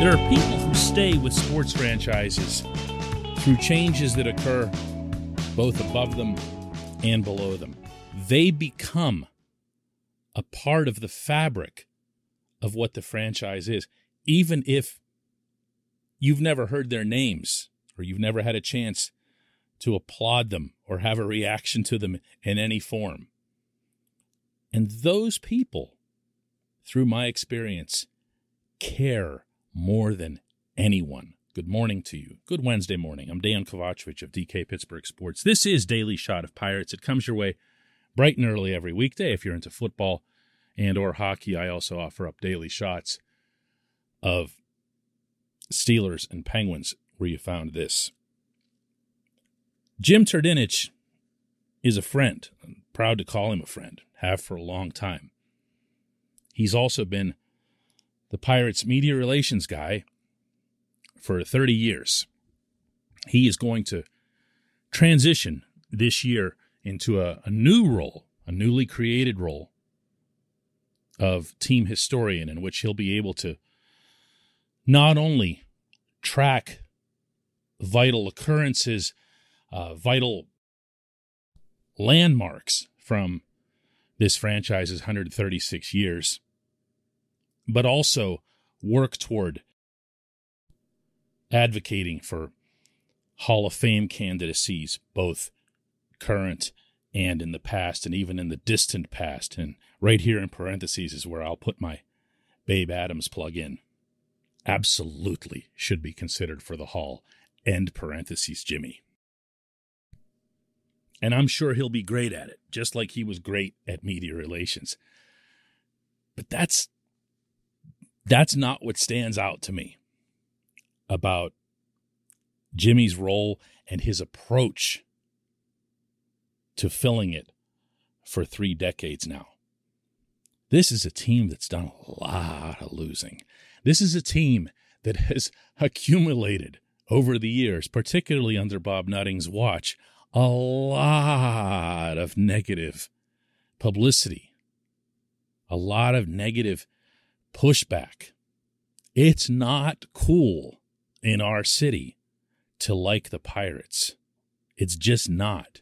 There are people who stay with sports franchises through changes that occur both above them and below them. They become a part of the fabric of what the franchise is, even if you've never heard their names or you've never had a chance to applaud them or have a reaction to them in any form. And those people, through my experience, care more than anyone. Good morning to you. Good Wednesday morning. I'm Dejan Kovacevic of DK Pittsburgh Sports. This is Daily Shot of Pirates. It comes your way bright and early every weekday if you're into football and or hockey. I also offer up daily shots of Steelers and Penguins where you found this. Jim Trdinich is a friend. I'm proud to call him a friend. Have for a long time. He's also been the Pirates media relations guy for 30 years. He is going to transition this year into a, a new role, a newly created role of team historian, in which he'll be able to not only track vital occurrences, uh, vital landmarks from this franchise's 136 years, but also work toward advocating for Hall of Fame candidacies, both current and in the past, and even in the distant past. And right here in parentheses is where I'll put my Babe Adams plug in. Absolutely should be considered for the Hall. End parentheses, Jimmy. And I'm sure he'll be great at it, just like he was great at media relations. But that's that's not what stands out to me about Jimmy's role and his approach to filling it for three decades now. This is a team that's done a lot of losing. This is a team that has accumulated over the years, particularly under Bob Nutting's watch, a lot of negative publicity, a lot of negative pushback. It's not cool in our city to like the Pirates. It's just not.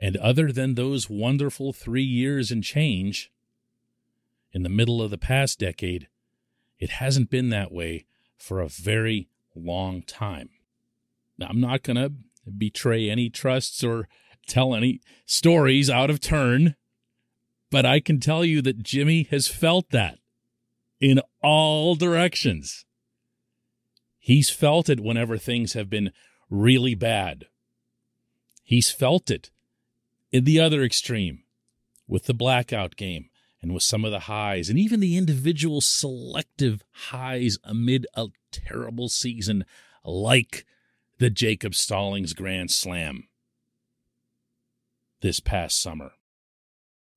And other than those wonderful three years and change in the middle of the past decade, it hasn't been that way for a very long time. Now, I'm not going to betray any trusts or tell any stories out of turn, but I can tell you that Jimmy has felt that in all directions. He's felt it whenever things have been really bad. He's felt it in the other extreme with the blackout game and with some of the highs and even the individual selective highs amid a terrible season like the Jacob Stallings Grand Slam this past summer.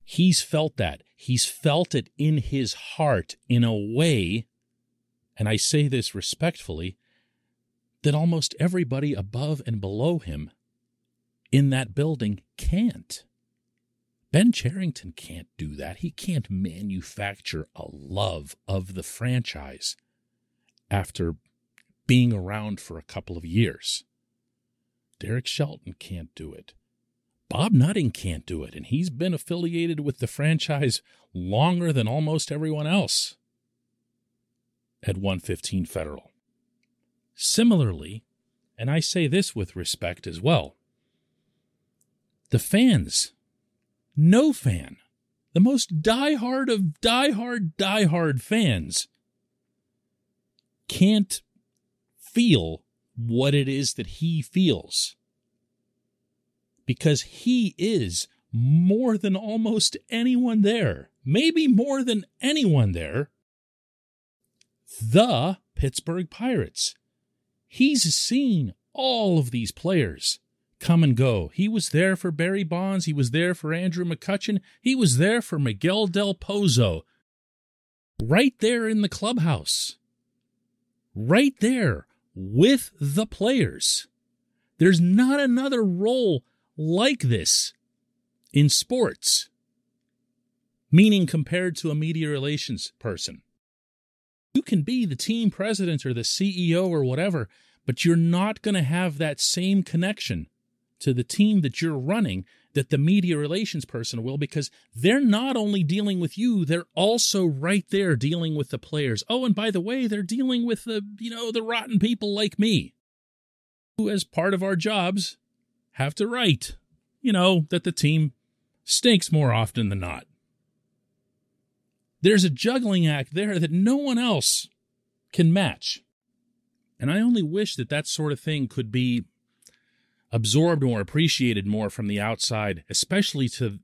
He's felt that. He's felt it in his heart in a way, and I say this respectfully, that almost everybody above and below him in that building can't. Ben Cherington can't do that. He can't manufacture a love of the franchise after being around for a couple of years. Derek Shelton can't do it. Bob Nutting can't do it, and he's been affiliated with the franchise longer than almost everyone else at 115 Federal. Similarly, and I say this with respect as well, the fans, no fan, the most diehard of diehard, diehard fans, can't feel what it is that he feels because he is more than almost anyone there, maybe more than anyone there, the Pittsburgh Pirates. He's seen all of these players come and go. He was there for Barry Bonds. He was there for Andrew McCutchen. He was there for Miguel Del Pozo. Right there in the clubhouse. Right there with the players. There's not another role like this in sports, meaning compared to a media relations person. You can be the team president or the CEO or whatever, but you're not going to have that same connection to the team that you're running that the media relations person will because they're not only dealing with you they're also right there dealing with the players oh and by the way they're dealing with the you know the rotten people like me who as part of our jobs have to write you know that the team stinks more often than not there's a juggling act there that no one else can match and i only wish that that sort of thing could be absorbed or appreciated more from the outside, especially to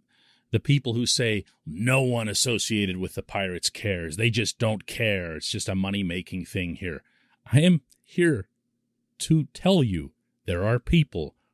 the people who say no one associated with the Pirates cares. They just don't care. It's just a money making thing here. I am here to tell you there are people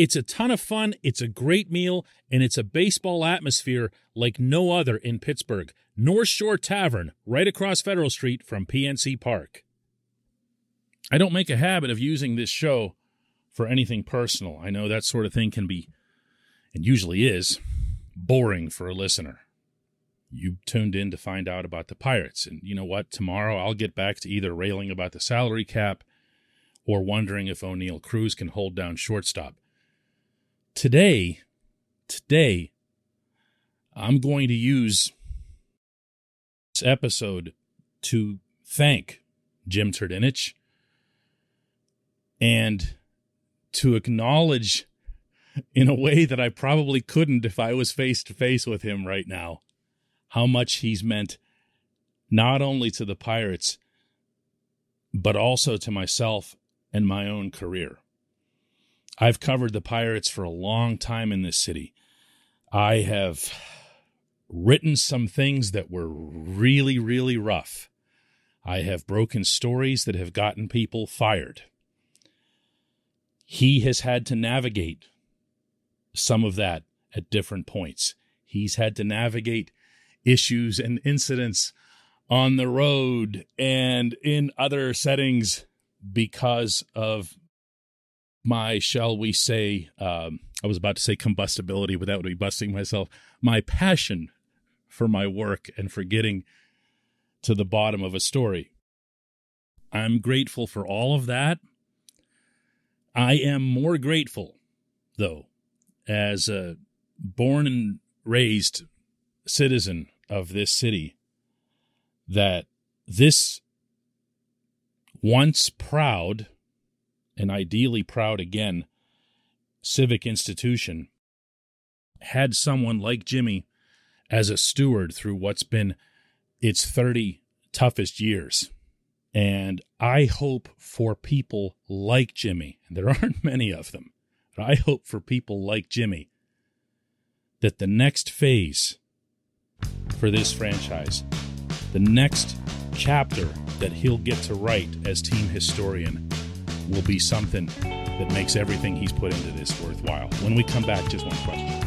It's a ton of fun, it's a great meal, and it's a baseball atmosphere like no other in Pittsburgh. North Shore Tavern, right across Federal Street from PNC Park. I don't make a habit of using this show for anything personal. I know that sort of thing can be and usually is, boring for a listener. You tuned in to find out about the Pirates. And you know what? Tomorrow I'll get back to either railing about the salary cap or wondering if Oneil Cruz can hold down shortstop. Today, today, I'm going to use this episode to thank Jim Trdinich and to acknowledge in a way that I probably couldn't if I was face to face with him right now. How much he's meant not only to the Pirates, but also to myself and my own career. I've covered the Pirates for a long time in this city. I have written some things that were really, really rough. I have broken stories that have gotten people fired. He has had to navigate some of that at different points. He's had to navigate issues and incidents on the road and in other settings because of my, shall we say, um, I was about to say combustibility, but that would be busting myself. My passion for my work and for getting to the bottom of a story. I'm grateful for all of that. I am more grateful, though, as a born and raised citizen of this city that this once proud and ideally proud again civic institution had someone like Jimmy as a steward through what's been its 30 toughest years. And I hope for people like Jimmy, and there aren't many of them, but I hope for people like Jimmy that the next phase for this franchise, the next chapter that he'll get to write as team historian, will be something that makes everything he's put into this worthwhile. When we come back, just one question.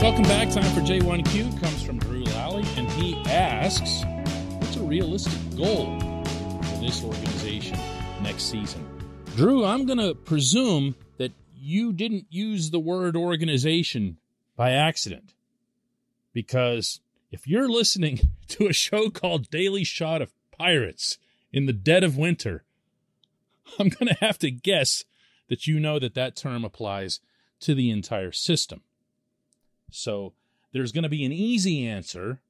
Welcome back. Time for J1Q comes from Drew Lally, and he asks, "What's a realistic goal this organization next season?" Drew, I'm going to presume that you didn't use the word organization by accident, because if you're listening to a show called Daily Shot of Pirates in the dead of winter, I'm going to have to guess that you know that that term applies to the entire system. So there's going to be an easy answer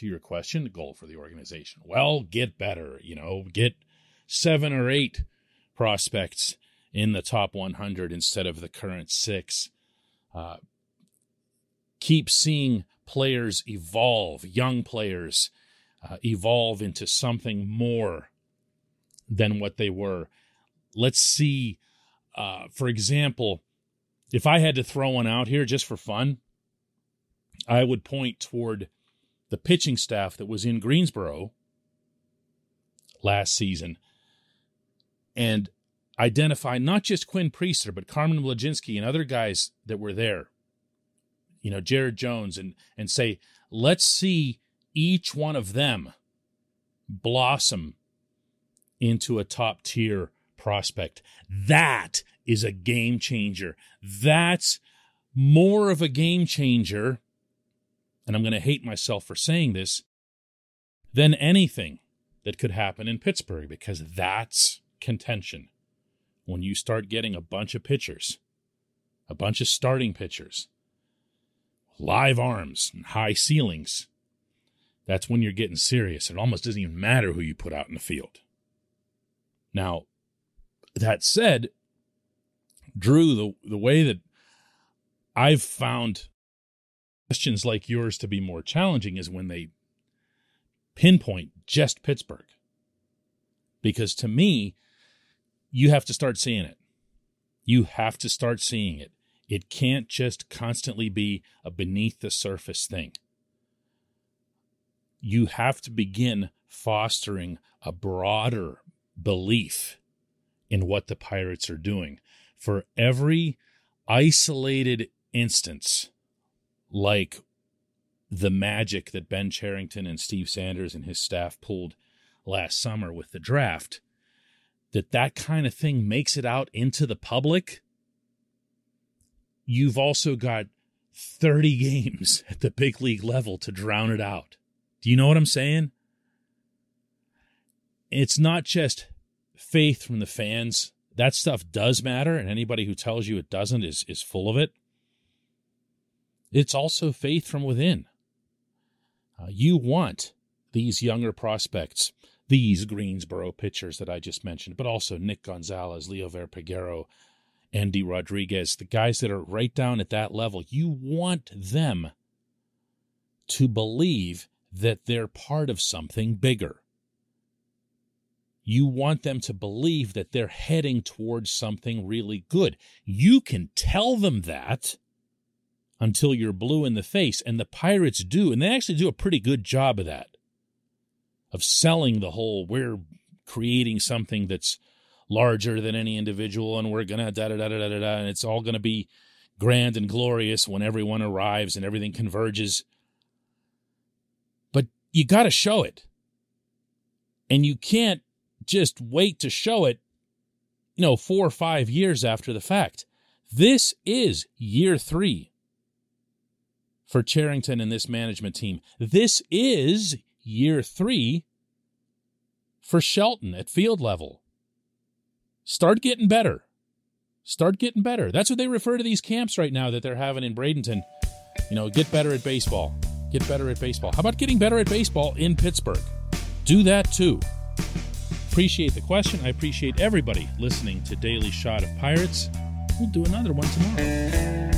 to your question, the goal for the organization. Well, get better, you know, get seven or eight prospects in the top 100 instead of the current six. Uh, keep seeing players evolve, young players uh, evolve into something more than what they were. Let's see, uh, for example, if I had to throw one out here just for fun, I would point toward the pitching staff that was in Greensboro last season and identify not just Quinn Priester, but Carmen Mlodzinski and other guys that were there, you know, Jared Jones, and, and say, let's see each one of them blossom into a top tier prospect. That is a game changer. That's more of a game changer, and I'm going to hate myself for saying this, than anything that could happen in Pittsburgh because that's contention. When you start getting a bunch of pitchers, a bunch of starting pitchers, live arms and high ceilings, that's when you're getting serious. It almost doesn't even matter who you put out in the field. Now, that said, Drew, the, the way that I've found questions like yours to be more challenging is when they pinpoint just Pittsburgh. Because to me, you have to start seeing it. You have to start seeing it. It can't just constantly be a beneath the surface thing. You have to begin fostering a broader belief in what the pirates are doing. For every isolated instance, like the magic that Ben Cherington and Steve Sanders and his staff pulled last summer with the draft, that that kind of thing makes it out into the public, you've also got 30 games at the big league level to drown it out. Do you know what I'm saying? It's not just faith from the fans. That stuff does matter, and anybody who tells you it doesn't is, is full of it. It's also faith from within. Uh, you want these younger prospects, these Greensboro pitchers that I just mentioned, but also Nick Gonzalez, Liover Peguero, Endy Rodriguez, the guys that are right down at that level. You want them to believe that they're part of something bigger. You want them to believe that they're heading towards something really good. You can tell them that until you're blue in the face. And the Pirates do, and they actually do a pretty good job of that, of selling the whole we're creating something that's larger than any individual and we're gonna da da da da da da and it's all gonna be grand and glorious when everyone arrives and everything converges. But you gotta show it. And you can't just wait to show it, you know, four or five years after the fact. This is year three for Cherington and this management team. This is year three for Shelton at field level. Start getting better. Start getting better. That's what they refer to these camps right now that they're having in Bradenton. You know, get better at baseball. Get better at baseball. How about getting better at baseball in Pittsburgh? Do that too. Appreciate the question. I appreciate everybody listening to Daily Shot of Pirates. We'll do another one tomorrow.